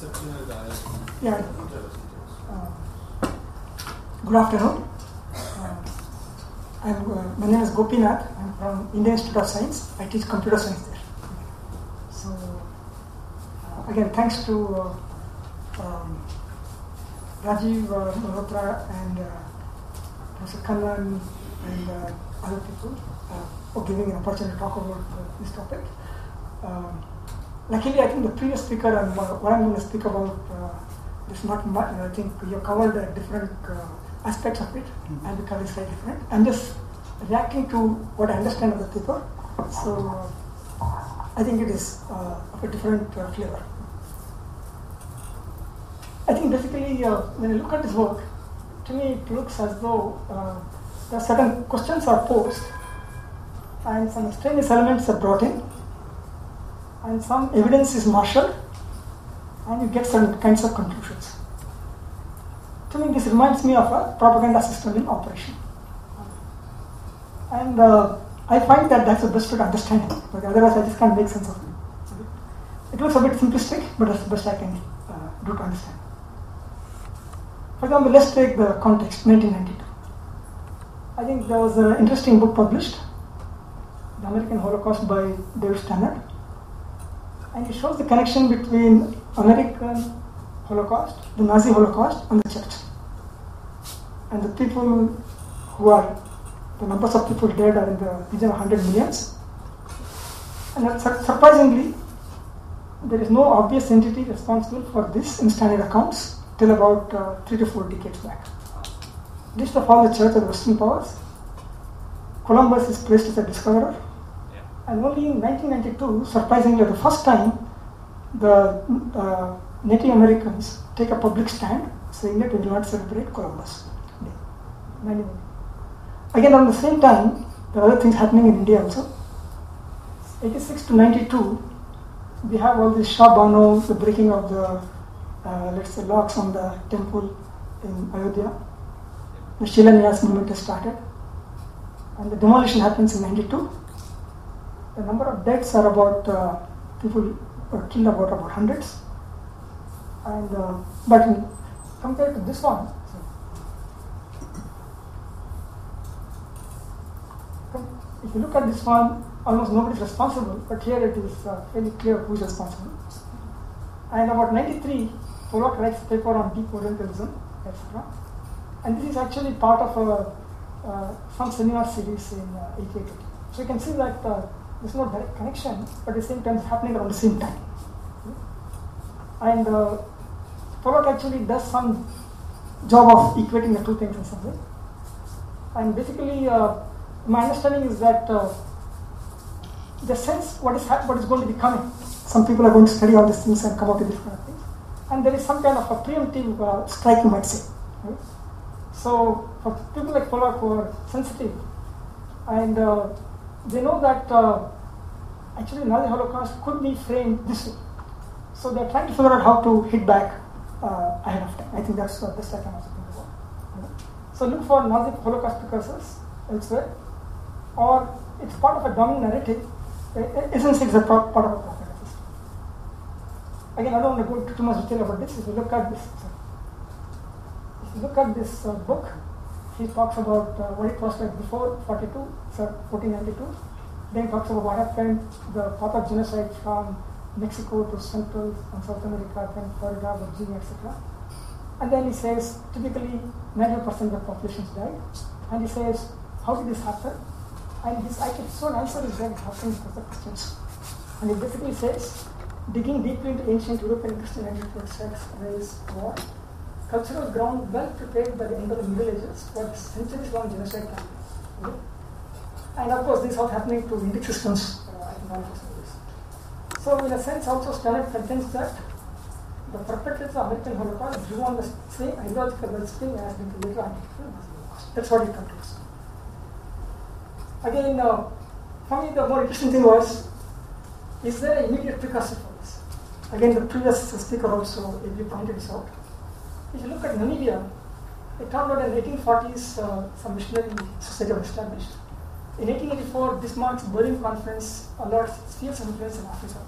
Yeah. Uh, Good afternoon. Uh, uh, my name is Gopinath. I'm from Indian Institute of Science. I teach computer science there. So, uh, again, thanks to uh, um, Rajiv Malhotra and Professor Kannan and other people for giving an opportunity to talk about this topic. Um, luckily, I think the previous speaker and what I'm going to speak about uh, is not much. I think you covered uh, different uh, aspects of it, and because it's very different. I'm just reacting to what I understand of the paper. So I think it is uh, of a different uh, flavor. I think basically, uh, when you look at this work, to me it looks as though uh, certain questions are posed, and some extraneous elements are brought in, and some evidence is marshaled, and you get some kinds of conclusions. To me, this reminds me of a propaganda system in operation. And uh, I find that that's the best way to understand it, because otherwise I just can't make sense of it. It looks a bit simplistic, but that's the best I can uh, do to understand. For example, let's take the context 1992. I think there was an interesting book published, The American Holocaust by David Stannard. And it shows the connection between American Holocaust, the Nazi Holocaust, and the church. And the people who are, the numbers of people dead are in the region of 100 millions. And surprisingly, there is no obvious entity responsible for this in standard accounts till about uh, three to four decades back. List of all the church of Western powers. Columbus is placed as a discoverer. And only in 1992, surprisingly, the first time, the uh, Native Americans take a public stand saying that we do not celebrate Columbus Day. 91. Again, around the same time, there are other things happening in India also. 86 to 92, we have all this Shah Bano, the breaking of the, uh, let's say, locks on the temple in Ayodhya. The Shilanyas movement has started. And the demolition happens in 92. The number of deaths are about, uh, people killed about, about hundreds. And, uh, but in, compared to this one, if you look at this one, almost nobody is responsible, but here it is uh, fairly clear who is responsible. And about 93, Pollock writes a paper on deep Orientalism, etc. And this is actually part of a, uh, some seminar series in uh, 88. So you can see that uh, there's no direct connection, but the same time it's happening around the same time. And uh, Pollock actually does some job of equating the two things in some way. And basically, uh, my understanding is that uh, the sense what is what is going to be coming. Some people are going to study all these things and come up with different things, and there is some kind of a preemptive uh, strike, you might say. Right? So for people like Pollock who are sensitive, and uh, they know that uh, actually Nazi Holocaust could be framed this way. So they're trying to figure out how to hit back uh, ahead of time. I think that's the second I think about. So look for Nazi Holocaust precursors elsewhere, or it's part of a dominant narrative. Essentially, it's a part of a propaganda system. Again, I don't want to go into too much detail about this. If you look at this, if you look at this uh, book, he talks about uh, what it was like before 42, so 1492. Then he talks about what happened, the path of genocide from Mexico to Central and South America, then Florida, Virginia, etc. And then he says typically 90% of the populations died. And he says, how did this happen? And his I can so answer is because the questions. And he basically says, digging deeply into ancient European Christian identity, sex, race, war, cultural ground well prepared by the the Middle Ages for centuries long genocide. Okay? And of course, this is all happening to Indic systems. Uh, this. So, in a sense, also Stannard contends that the perpetrators of American Holocaust drew on the same ideological wellspring as the anti Holocaust. That's what he concludes. Again, uh, for me, the more interesting thing was is there an immediate precursor for this? Again, the previous speaker also ably pointed this out. If you look at Namibia, it turned out in the 1840s uh, some missionary society was established. In 1884, Bismarck's Berlin Conference alerts fierce influence in Africa.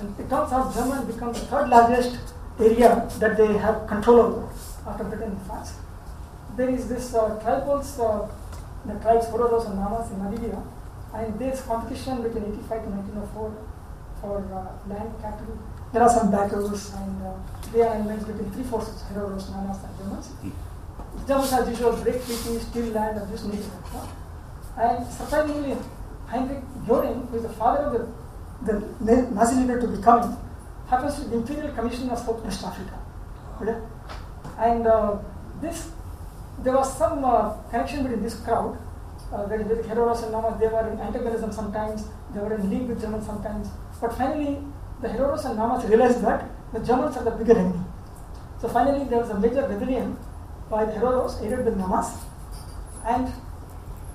And it turns out Germany becomes the third largest area that they have control over after Britain and France. There is this uh, tribals, uh, the tribes Hereros and Namas in Namibia, and there's competition between 85 to 1904 for uh, land, cattle. There are some battles, and uh, they are engaged between three forces, Hereros, Namas, and Germans. Germans, as usual, break treaties, steal land, abuse nature. And surprisingly, Heinrich Göring, who is the father of the, the Nazi leader to be coming, happens to be the Imperial Commissioner of Southwest Africa. Okay? And uh, this, there was some uh, connection between this crowd, uh, with the Hereros and Namas, they were in antagonism sometimes, they were in league with Germans sometimes. But finally, the Hereros and Namas realized that the Germans are the bigger enemy. So finally, there was a major rebellion by the Hereros, aided by Namas, and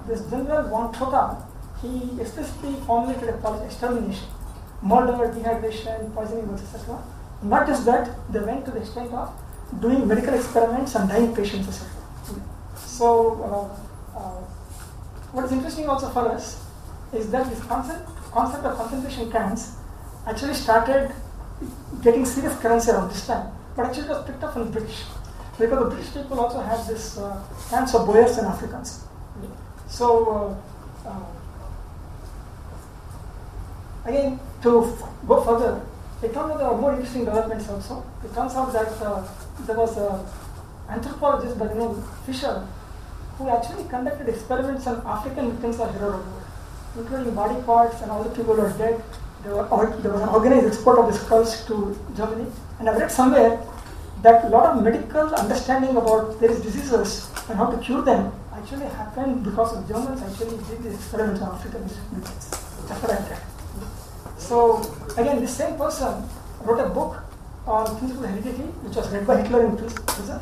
this General von Trotha, he explicitly formulated a policy extermination, murder, dehydration, poisoning, etc. Not just that, they went to the extent of doing medical experiments on dying patients, etc. So, uh, uh, what is interesting also for us is that this concept, concept of concentration camps actually started getting serious currency around this time, but actually it was picked up from British because the British people also had this uh, camps of Boers and Africans. So, uh, uh, again, to go further, it turns out there are more interesting developments also. It turns out that uh, there was an anthropologist by the name of Fischer who actually conducted experiments on African victims of Herero including body parts and all the people who are dead. There, were, there was an organized export of the skulls to Germany. And I read somewhere that a lot of medical understanding about various diseases and how to cure them actually happened because of Germans actually did these experiments on African read. So again, this same person wrote a book on physical heredity, which was read by Hitler in prison.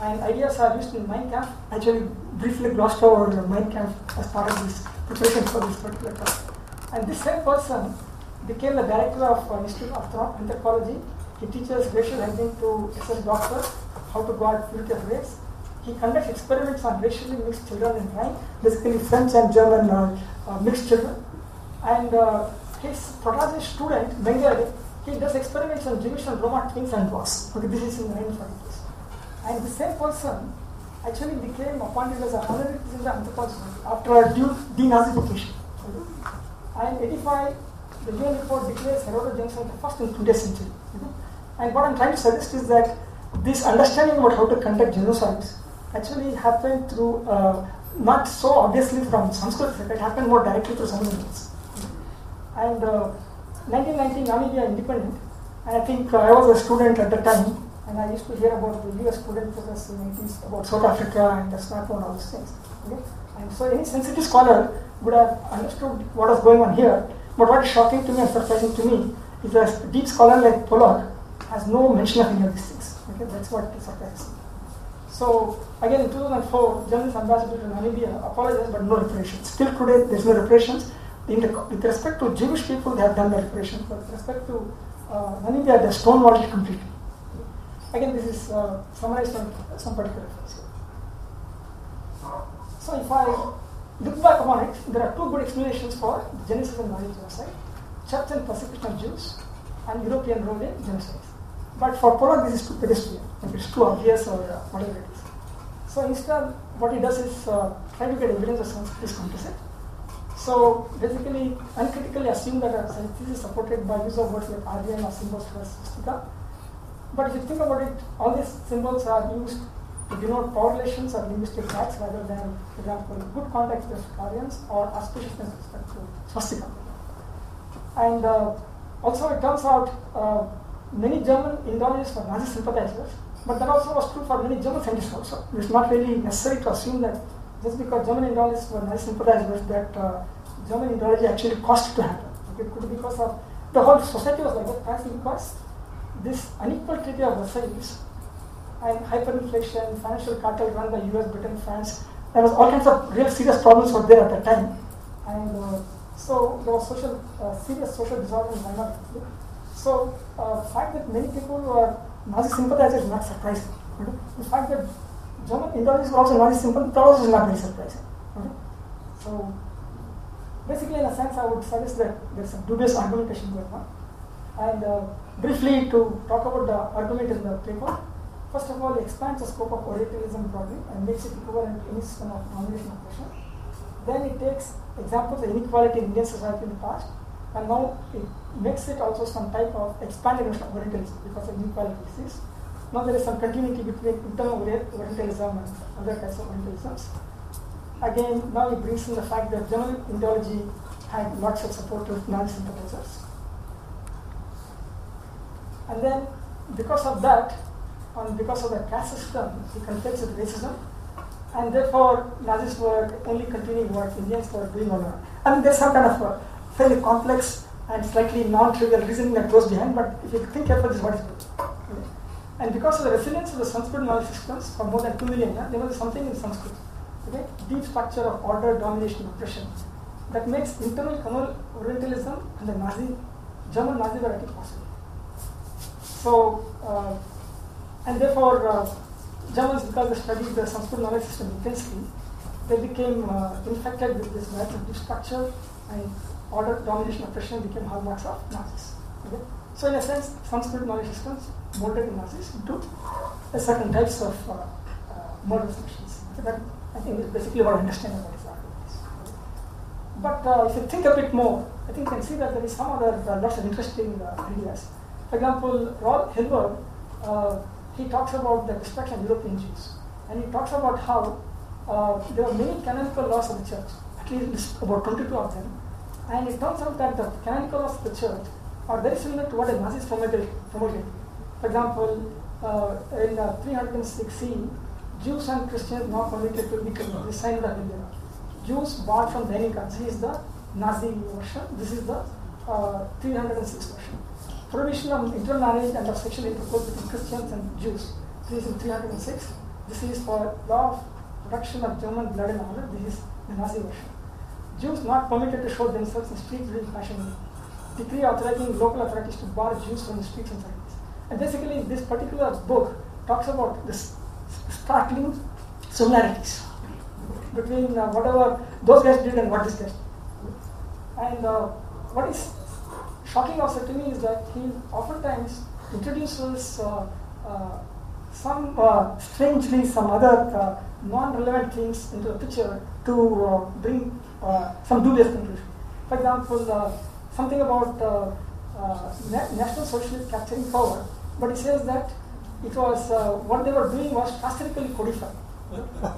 And ideas are used in Mein Kampf. Actually, briefly glossed over Mein Kampf as part of this preparation for this particular talk. And this same person became the director of uh, Institute of Anthropology. He teaches racial hygiene to SS doctors, how to guard of race. He conducts experiments on racially mixed children in Rhine, basically French and German uh, uh, mixed children. And uh, his protege student, Mengele, he does experiments on Jewish and Roma twins and dwarfs. Okay, this is in the 1940s. And the same person actually became appointed as a honorary president of anthropology after a due denazification. And 85, the UN report declares Herero Junction the first in 20th century. And what I'm trying to suggest is that this understanding about how to conduct genocides actually happened through, uh, not so obviously from Sanskrit, it happened more directly through some of the means. And uh, 1990, Namibia independent, and I think uh, I was a student at the time, and I used to hear about the US student professors in 80s, about South Africa and the SWAPO and all those things. Okay? And so any sensitive scholar would have understood what was going on here, but what is shocking to me and surprising to me is that a deep scholar like Pollock has no mention of any of these things. Okay? That's what surprises me. So again, in 2004, Germany's ambassador to Namibia apologized, but no reparations. Still today, there's no reparations the, with respect to Jewish people, they have done the reparation. But with respect to uh, Namibia, they stonewalled it completely. Again, this is uh, summarized on some particular reference. So if I look back upon it, there are two good explanations for Genesis and Marriage genocide, church and persecution of Jews, and European role in genocide. But for Pollock, this is too pedestrian, like it's too obvious or uh, whatever it is. So instead, what he does is uh, try to get evidence of this complicit so basically, uncritically assume that a thesis is supported by use of words like RBM or symbols for swastika. But if you think about it, all these symbols are used denote power relations or linguistic facts rather than, for example, good context with Aryans or auspiciousness with respect to swastika. And uh, also, it turns out uh, many German Indologists were Nazi sympathizers, but that also was true for many German scientists also. It's not really necessary to assume that just because German Indologists were Nazi sympathizers that uh, German Indology actually caused it to happen. Okay, it could be because of the whole society was like that, partly because this unequal treaty of Versailles and hyperinflation, financial cartel run by US, Britain, France, there was all kinds of real serious problems were there at that time. And uh, so there was social, uh, serious social disorder in minority. So uh, fact that many people were Nazi sympathizers is not surprising. The fact that German Indologists were also Nazi sympathizers is not very surprising. So basically, in a sense, I would suggest that there's some dubious argumentation going on. And uh, briefly to talk about the argument in the paper, first of all, expands the scope of Orientalism broadly and makes it equivalent to any system of nomination oppression. Then it takes examples of inequality in Indian society in the past, and now it makes it also some type of expanded Orientalism because of inequality exists. Now there is some continuity between internal Orientalism and other types of Orientalisms. Again, now it brings in the fact that German Indology had lots of supporters, non-sympathizers. And then, because of that, and because of the caste system, he conflicts with racism, and therefore Nazis were only continuing what Indians were doing on earth. I mean, there's some kind of a fairly complex and slightly non-trivial reasoning that goes behind, but if you think carefully, this is what is good. And because of the resilience of the Sanskrit knowledge systems for more than two million years, there was something in Sanskrit, okay, deep structure of order, domination, oppression, that makes internal communal Orientalism and the Nazi, German Nazi variety possible. So, uh, and therefore, uh, Germans, because they studied the Sanskrit knowledge system intensely, they became uh, infected with this narrative structure and order, domination, oppression became hallmarks of Nazis. Okay? So, in a sense, Sanskrit knowledge systems molded the Nazis into a certain types of uh, uh, murder functions. So that I think is basically what I understand about this argument. But uh, if you think a bit more, I think you can see that there is some other uh, lots of interesting uh, ideas. For example, Raul Hilberg, uh, he talks about the destruction of European Jews. And he talks about how uh, there are many canonical laws of the church, at least about 22 of them. And it turns out that the canonical laws of the church are very similar to what the Nazis promoted. For example, uh, in uh, 306c, Jews and Christians now permitted to be the sign of India. Jews born from Dainika, this is the Nazi version, this is the uh, 306 version prohibition of intermarriage and of sexual intercourse between Christians and Jews. This is in 306. This is for law of production of German blood and honor. This is the Nazi version. Jews not permitted to show themselves in streets during Passion. Decree authorizing local authorities to bar Jews from the streets and cities. And basically, this particular book talks about this startling similarities between uh, whatever those guys did and what this guy did. And uh, what is shocking also to me is that he oftentimes introduces uh, uh, some uh, strangely some other uh, non-relevant things into the picture to uh, bring uh, some dubious conclusion. For example, something about na- National Socialist capturing power, but he says that it was what they were doing was historically codified.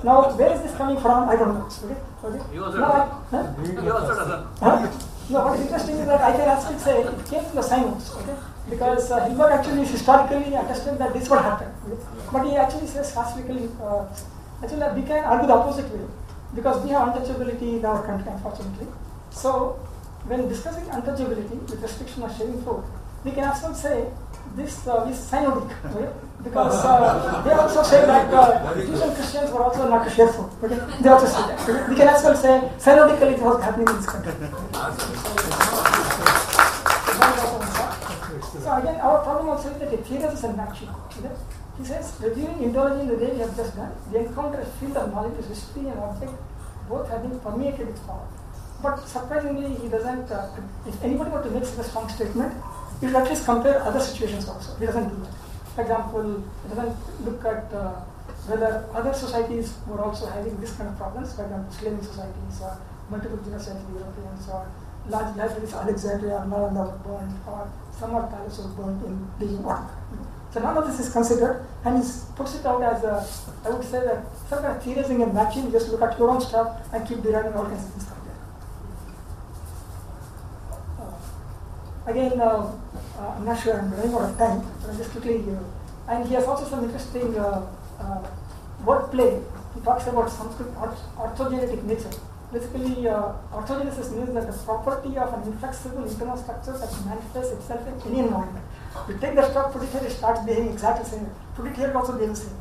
now, where is this coming from? I don't know. Okay? Okay? He also, no, I, huh? he also doesn't. Huh? No, what is interesting is that I can actually say it came from the Simons, okay? Because uh, Hilberg actually is historically attested that this would happen. Okay? But he actually says historically, uh, actually we can argue the opposite way because we have untouchability in our country, unfortunately. So when discussing untouchability with restriction of sharing food, we can also say this uh, is synodic, because uh, they also say that uh, and Christians were also not food. Okay? They also say that. We can as well say synodically it was happening in this country. so again, our problem also is that theory is a matching. Okay? He says, reviewing ideology in the way we have just done, we encounter a field of knowledge history and object both been permeated with power. But surprisingly, he doesn't, uh, if anybody were to make such a strong statement, he will at least compare other situations also. He doesn't do that. For example, he doesn't look at uh, whether other societies were also having this kind of problems, for example, slaving societies or multiple in Europeans or large libraries, Alexandria or Nalanda were burned or Summer Palace was burned in Beijing. So none of this is considered and he puts it out as a, I would say that some kind of theorizing and matching, just look at your own stuff and keep deriving all kinds of things from there. Uh, again, uh, uh, I'm not sure I'm running out of time, but I'll just quickly give. And he has also some interesting uh, uh, wordplay. He talks about Sanskrit orthogenetic nature. Basically, uh, orthogenesis means that the property of an inflexible internal structure that manifests itself in any environment. You take the structure, put it here, it starts behaving exactly the same. Put it here, it also behaves the same.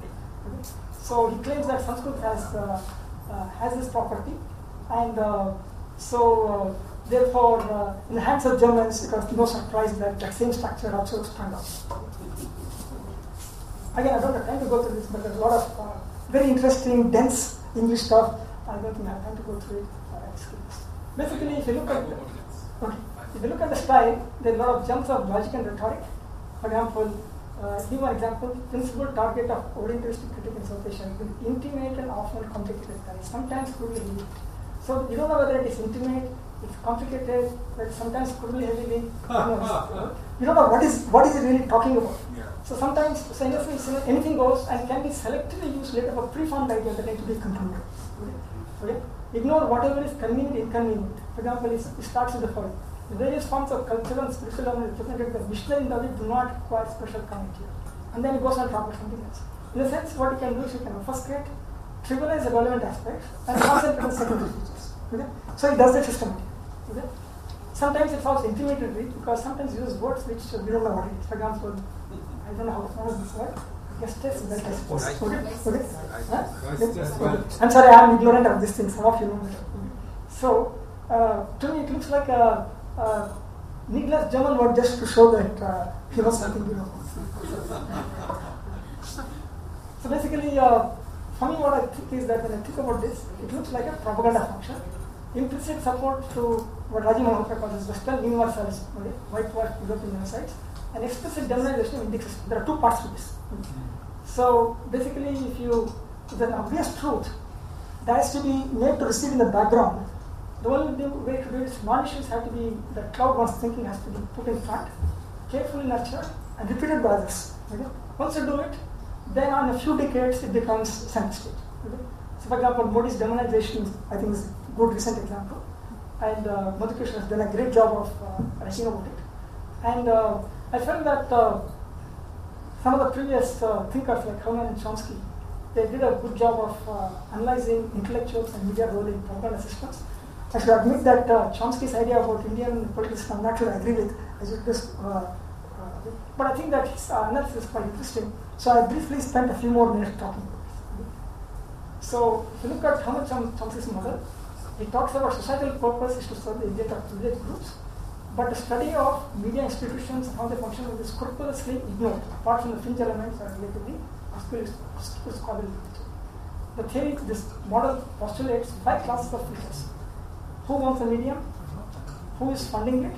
Okay? So he claims that Sanskrit has uh, uh, has this property, and uh, so Therefore, uh, in the hands of Germans, it was no surprise that that same structure also sprang up. Again, I don't have time to go through this, but there's a lot of uh, very interesting, dense English stuff. I don't think I have time to go through it. Basically, if you look at. the, Okay. if you look at the style, there are a lot of jumps of logic and rhetoric. For example, uh, give one example, principal target of Orientalistic critique in South is intimate and often complicated. Sometimes crudely. So you don't know whether it is intimate, it's complicated, but sometimes crudely heavily. Ah, ah, ah. You, know, you don't know what is what is it really talking about. Yeah. So sometimes essence, anything goes and can be selectively used later for preformed ideas that need to be concluded. Okay? okay? Ignore whatever is convenient, inconvenient. For example, it starts with the following. The various forms of cultural and spiritual learning represented by missionary knowledge do not require special commentary. And then it goes on to talk about something else. In a sense, what you can do is you can first create, trivialize the relevant aspects, and concentrate on secondary features. Okay? So it does that systematically. Sometimes it sounds intimidating because sometimes it uses words which we don't know what it is. For example, I don't know how to pronounce this word. I suppose. Okay? okay? Huh? I'm sorry, I'm ignorant of this thing. Some of you know that. So, uh, to me, it looks like a, a needless German word just to show that uh, he was something, you know. so basically, uh, for me, what I think is that when I think about this, it looks like a propaganda function. Implicit support to what Rajiv Malhotra calls Western universalism, okay? whitewash European genocides, and explicit demonization of system. There are two parts to this. So basically, if you, there's an obvious truth that has to be made to receive in the background, the only way to do it is non-issues have to be, the cloud one's thinking has to be put in front, carefully nurtured, and repeated by others. Okay? Once you do it, then on a few decades it becomes stage. Okay? So for example, Modi's demonization, I think is a good recent example. And uh, has done a great job of uh, writing about it. And uh, I felt that uh, some of the previous uh, thinkers like Herman and Chomsky, they did a good job of uh, analyzing intellectuals and media role in propaganda systems. I should admit that uh, Chomsky's idea about Indian political system, I'm not sure I agree with. I should just, uh, uh, but I think that his analysis is quite interesting. So I briefly spent a few more minutes talking about this. So if you look at Herman Chom- Chomsky's model, he talks about societal purpose is to serve the privileged groups, but the study of media institutions and how they function is scrupulously ignored, apart from the fringe elements that are relatively obscure scholarly literature. The theory, this model postulates five classes of features. Who owns the medium? Who is funding it?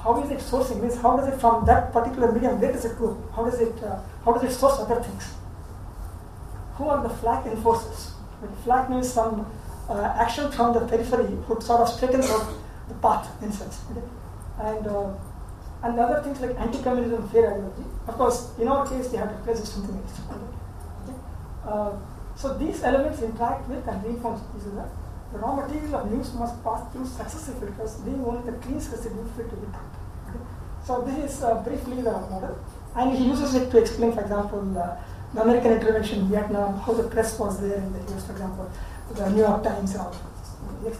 How is it sourcing? Means how does it from that particular medium? Where does it go? How does it uh, how does it source other things? Who are the flak enforcers? Flak means some uh, action from the periphery would sort of straighten out the path in sense. Okay? And uh, and the other things like anti-communism, fair ideology. Of course, in our case, they have to replace something else. Okay? Uh, so these elements interact with and reinforce each other. The raw material of news must pass through successive filters, being only the cleanest residue fit to be. Okay? So this is uh, briefly the model, and he uses it to explain, for example, the American intervention in Vietnam, how the press was there in the US, for example, the New York Times all. He.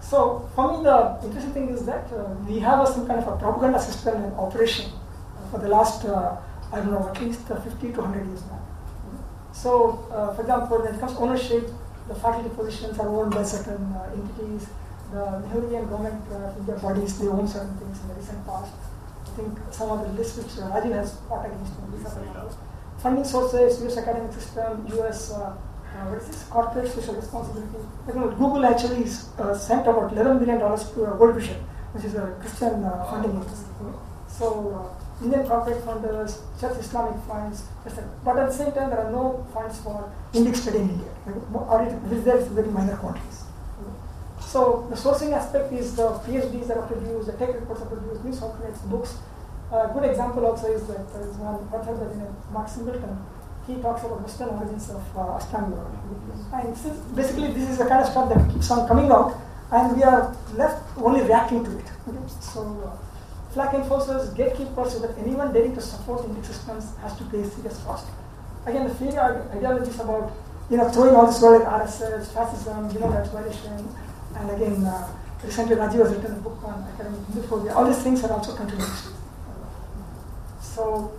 So for me, the interesting thing is that uh, we have a, some kind of a propaganda system in operation uh, for the last, uh, I don't know, at least uh, 50 to 100 years now. So, uh, for example, when it comes to ownership, the faculty positions are owned by certain uh, entities. The Nehruvian government uh, India bodies, they own certain things in the recent past. I think some of the lists which Rajiv has fought against, them, these are the. Funding sources, US academic system, US what is this? Corporate social responsibility. Like, you know, Google actually is, uh, sent about $11 million to uh, World Vision, which is a Christian uh, funding agency. So, uh, Indian corporate funders, Church Islamic funds, etc. But at the same time, there are no funds for Indic study in India, or it is there in very minor quantities. So, the sourcing aspect is the PhDs that are produced, the tech reports are produced, news outlets, books. A good example also is that there is one author name of Mark Singleton he talks about Western origins of uh, Astronomy. And since basically this is the kind of stuff that keeps on coming out, and we are left only reacting to it. Okay? So, uh, flak enforcers, gatekeepers, so that anyone daring to support Indic systems has to pay serious cost. Again, the theory ideologies about you know throwing all this word like RSS, fascism, human rights violation, and again, uh, recently Rajiv has written a book on academic Hinduphobia. All these things are also contributing. So,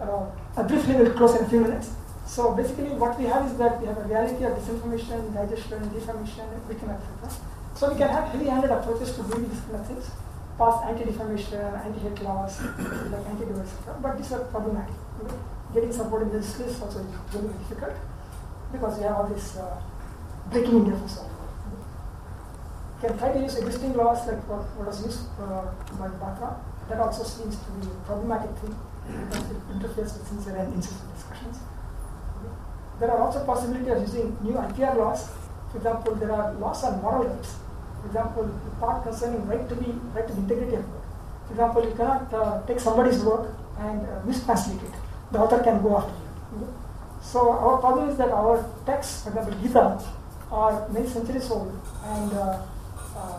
uh, I will close in a few minutes. So basically what we have is that we have a reality of disinformation, digestion, defamation, victim, etc. So we can have heavy-handed approaches to doing these kind of things, pass anti-defamation, anti-hate laws, like anti-divorce, etc. But these are problematic. Getting support in this list also is very difficult because we have all this uh, breaking India for so can try to use existing laws like what, what was used uh, by Batra. That also seems to be a problematic thing because with sincere and insincere discussions. There are also possibilities of using new IPR laws. For example, there are laws on moral rights. For example, the part concerning right to be right to the integrity of work. For example, you cannot uh, take somebody's work and uh, mistranslate it. The author can go after you. So our problem is that our texts, for example, Gita, are many centuries old and uh, uh,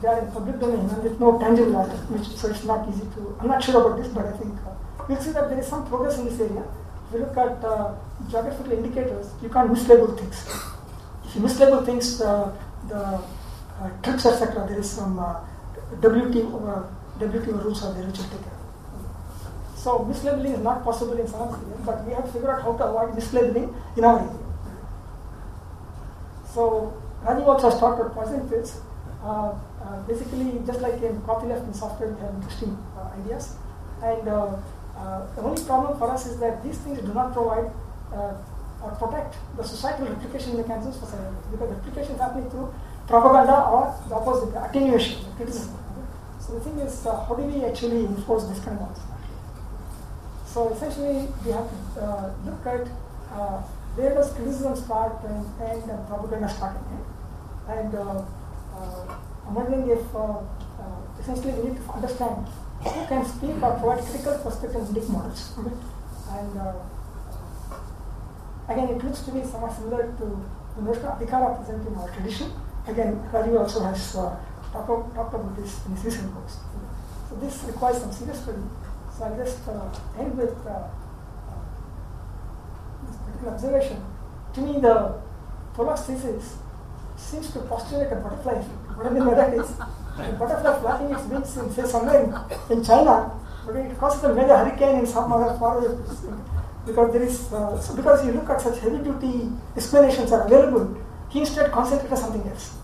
they are in public domain and with no tangible order, which so it's not easy to. I'm not sure about this, but I think uh, we'll see that there is some progress in this area. If you look at uh, geographical indicators, you can't mislabel things. If you mislabel things, uh, the uh, TRIPS, etc., there is some uh, WTO, WTO rules are there which will take care. So mislabeling is not possible in some areas, but we have to figure out how to avoid mislabeling in our area. So Rajiv also has talked about poison pills. Uh, uh, basically, just like in copyleft and software, we have interesting uh, ideas. And uh, uh, the only problem for us is that these things do not provide uh, or protect the societal replication mechanisms for survival because replication is happening through propaganda or the opposite, the attenuation, criticism. So the thing is, how do we actually enforce this kind of laws? So essentially, we have to look at where does criticism start and, and uh, propaganda start? And uh, uh, I'm wondering if essentially we need to understand who can speak or provide critical perspective in models. And again, it looks to be somewhat similar to the notion of adhikara present in our tradition. Again, Rajiv also has uh, talked, about, talked about this in his recent books. So this requires some serious study. So I'll just uh, end with uh, this particular observation. To me, the Pollock's thesis seems to postulate a butterfly effect. What I mean by that is, a butterfly flapping its wings in, say, somewhere in, in China, but it causes a mega hurricane in some other part the because there is, uh, so because you look at such heavy duty explanations are available, he instead concentrated on something else.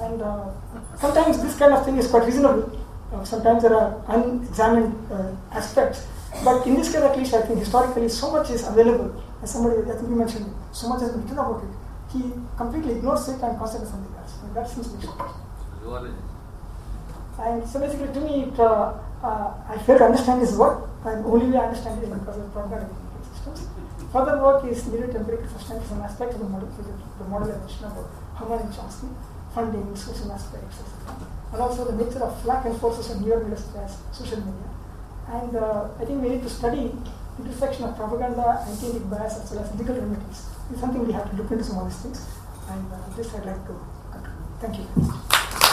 And uh, sometimes this kind of thing is quite reasonable. Uh, sometimes there are unexamined uh, aspects. But in this case, at least, I think historically so much is available as somebody, I think you mentioned, so much has been written about it. He completely ignores it and concentrates on something else. And that seems to be And so basically, to me, it, uh, uh, I fail to understand his work, and only way I understand it is because of programming systems. Further work is needed to empirically substantiate some aspects of the model, the model I mentioned about Herman and Chomsky, funding, social aspects, etc. And also the nature of flack and forces on newer middle class social media. And uh, I think we need to study intersection of propaganda, anti bias, as well as legal remedies. It's something we have to look into some of these things. And uh, this I'd like to conclude. Thank you.